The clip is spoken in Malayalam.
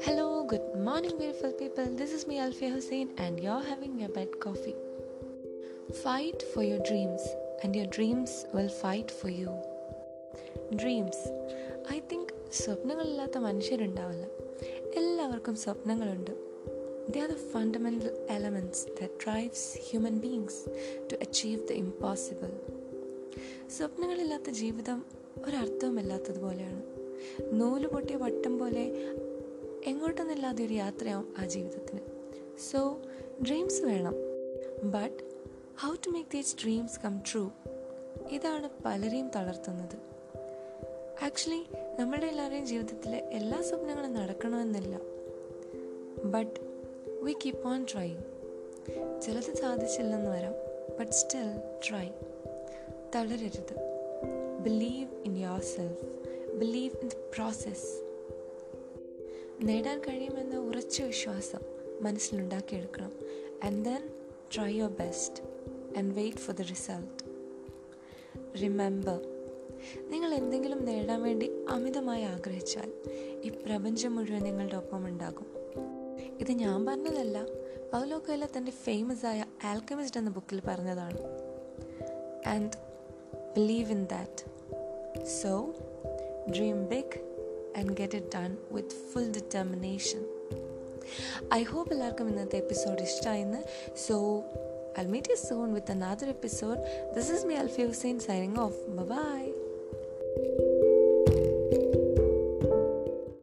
Hello, good morning, beautiful people. This is me, Alfia Hussein, and you're having your bed coffee. Fight for your dreams, and your dreams will fight for you. Dreams I think സ്വപ്നങ്ങളില്ലാത്ത മനുഷ്യരുണ്ടാവില്ല എല്ലാവർക്കും സ്വപ്നങ്ങളുണ്ട് they are the fundamental elements the drives human beings to achieve the impossible സ്വപ്നങ്ങളില്ലാത്ത ജീവിതം ഒരർത്ഥവുമില്ലാത്തതുപോലെയാണ് നൂൽ പൊട്ടിയ വട്ടം പോലെ എങ്ങോട്ടൊന്നില്ലാതെ ഒരു യാത്രയാവും ആ ജീവിതത്തിന്. സോ ഡ്രീംസ് വേണം. But how to make these dreams come true ഇതാണ് പലരെയും തളർത്തുന്നത്. ആക്ച്വലി നമ്മുടെ എല്ലാവരുടെയും ജീവിതത്തിലെ എല്ലാ സ്വപ്നങ്ങളും നടക്കണമെന്നില്ല. But we keep on try ചിലത് സാധിച്ചില്ലെന്ന് വരാം but still try തളരരുത്. Believe in yourself believe in the process നേടാൻ കഴിയുമെന്ന ഉറച്ച വിശ്വാസം മനസ്സിലുണ്ടാക്കിയെടുക്കണം. And then try your best and wait for the result remember നിങ്ങൾ എന്തെങ്കിലും നേടാൻ വേണ്ടി അമിതമായി ആഗ്രഹിച്ചാൽ ഈ പ്രപഞ്ചം മുഴുവൻ നിങ്ങളുടെ ഒപ്പം ഉണ്ടാകും. ഇത് ഞാൻ പറഞ്ഞതല്ല. പൗലോ കൊയില തന്റെ ഫേമസ് ആയ ആൽക്കമിസ്റ്റ് എന്ന ബുക്കിൽ പറഞ്ഞതാണ്. And Believe in that so dream big and get it done with full determination I hope എല്ലാവർക്കും ഇന്നത്തെ എപ്പിസോഡ് ഇഷ്ടമായിന്ന് so I'll meet you soon with another episode. This is me, Alfie Hussein, signing off. Bye bye.